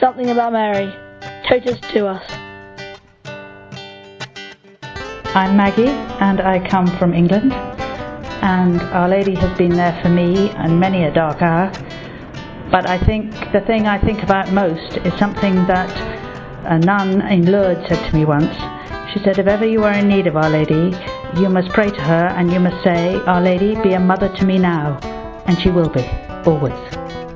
Something about Mary. Totus us. I'm Maggie and I come from England and Our Lady has been there for me and many a dark hour. But I think the thing I think about most is something that a nun in Lourdes said to me once. She said, If ever you are in need of Our Lady, you must pray to her and you must say, Our Lady, be a mother to me now. And she will be, always.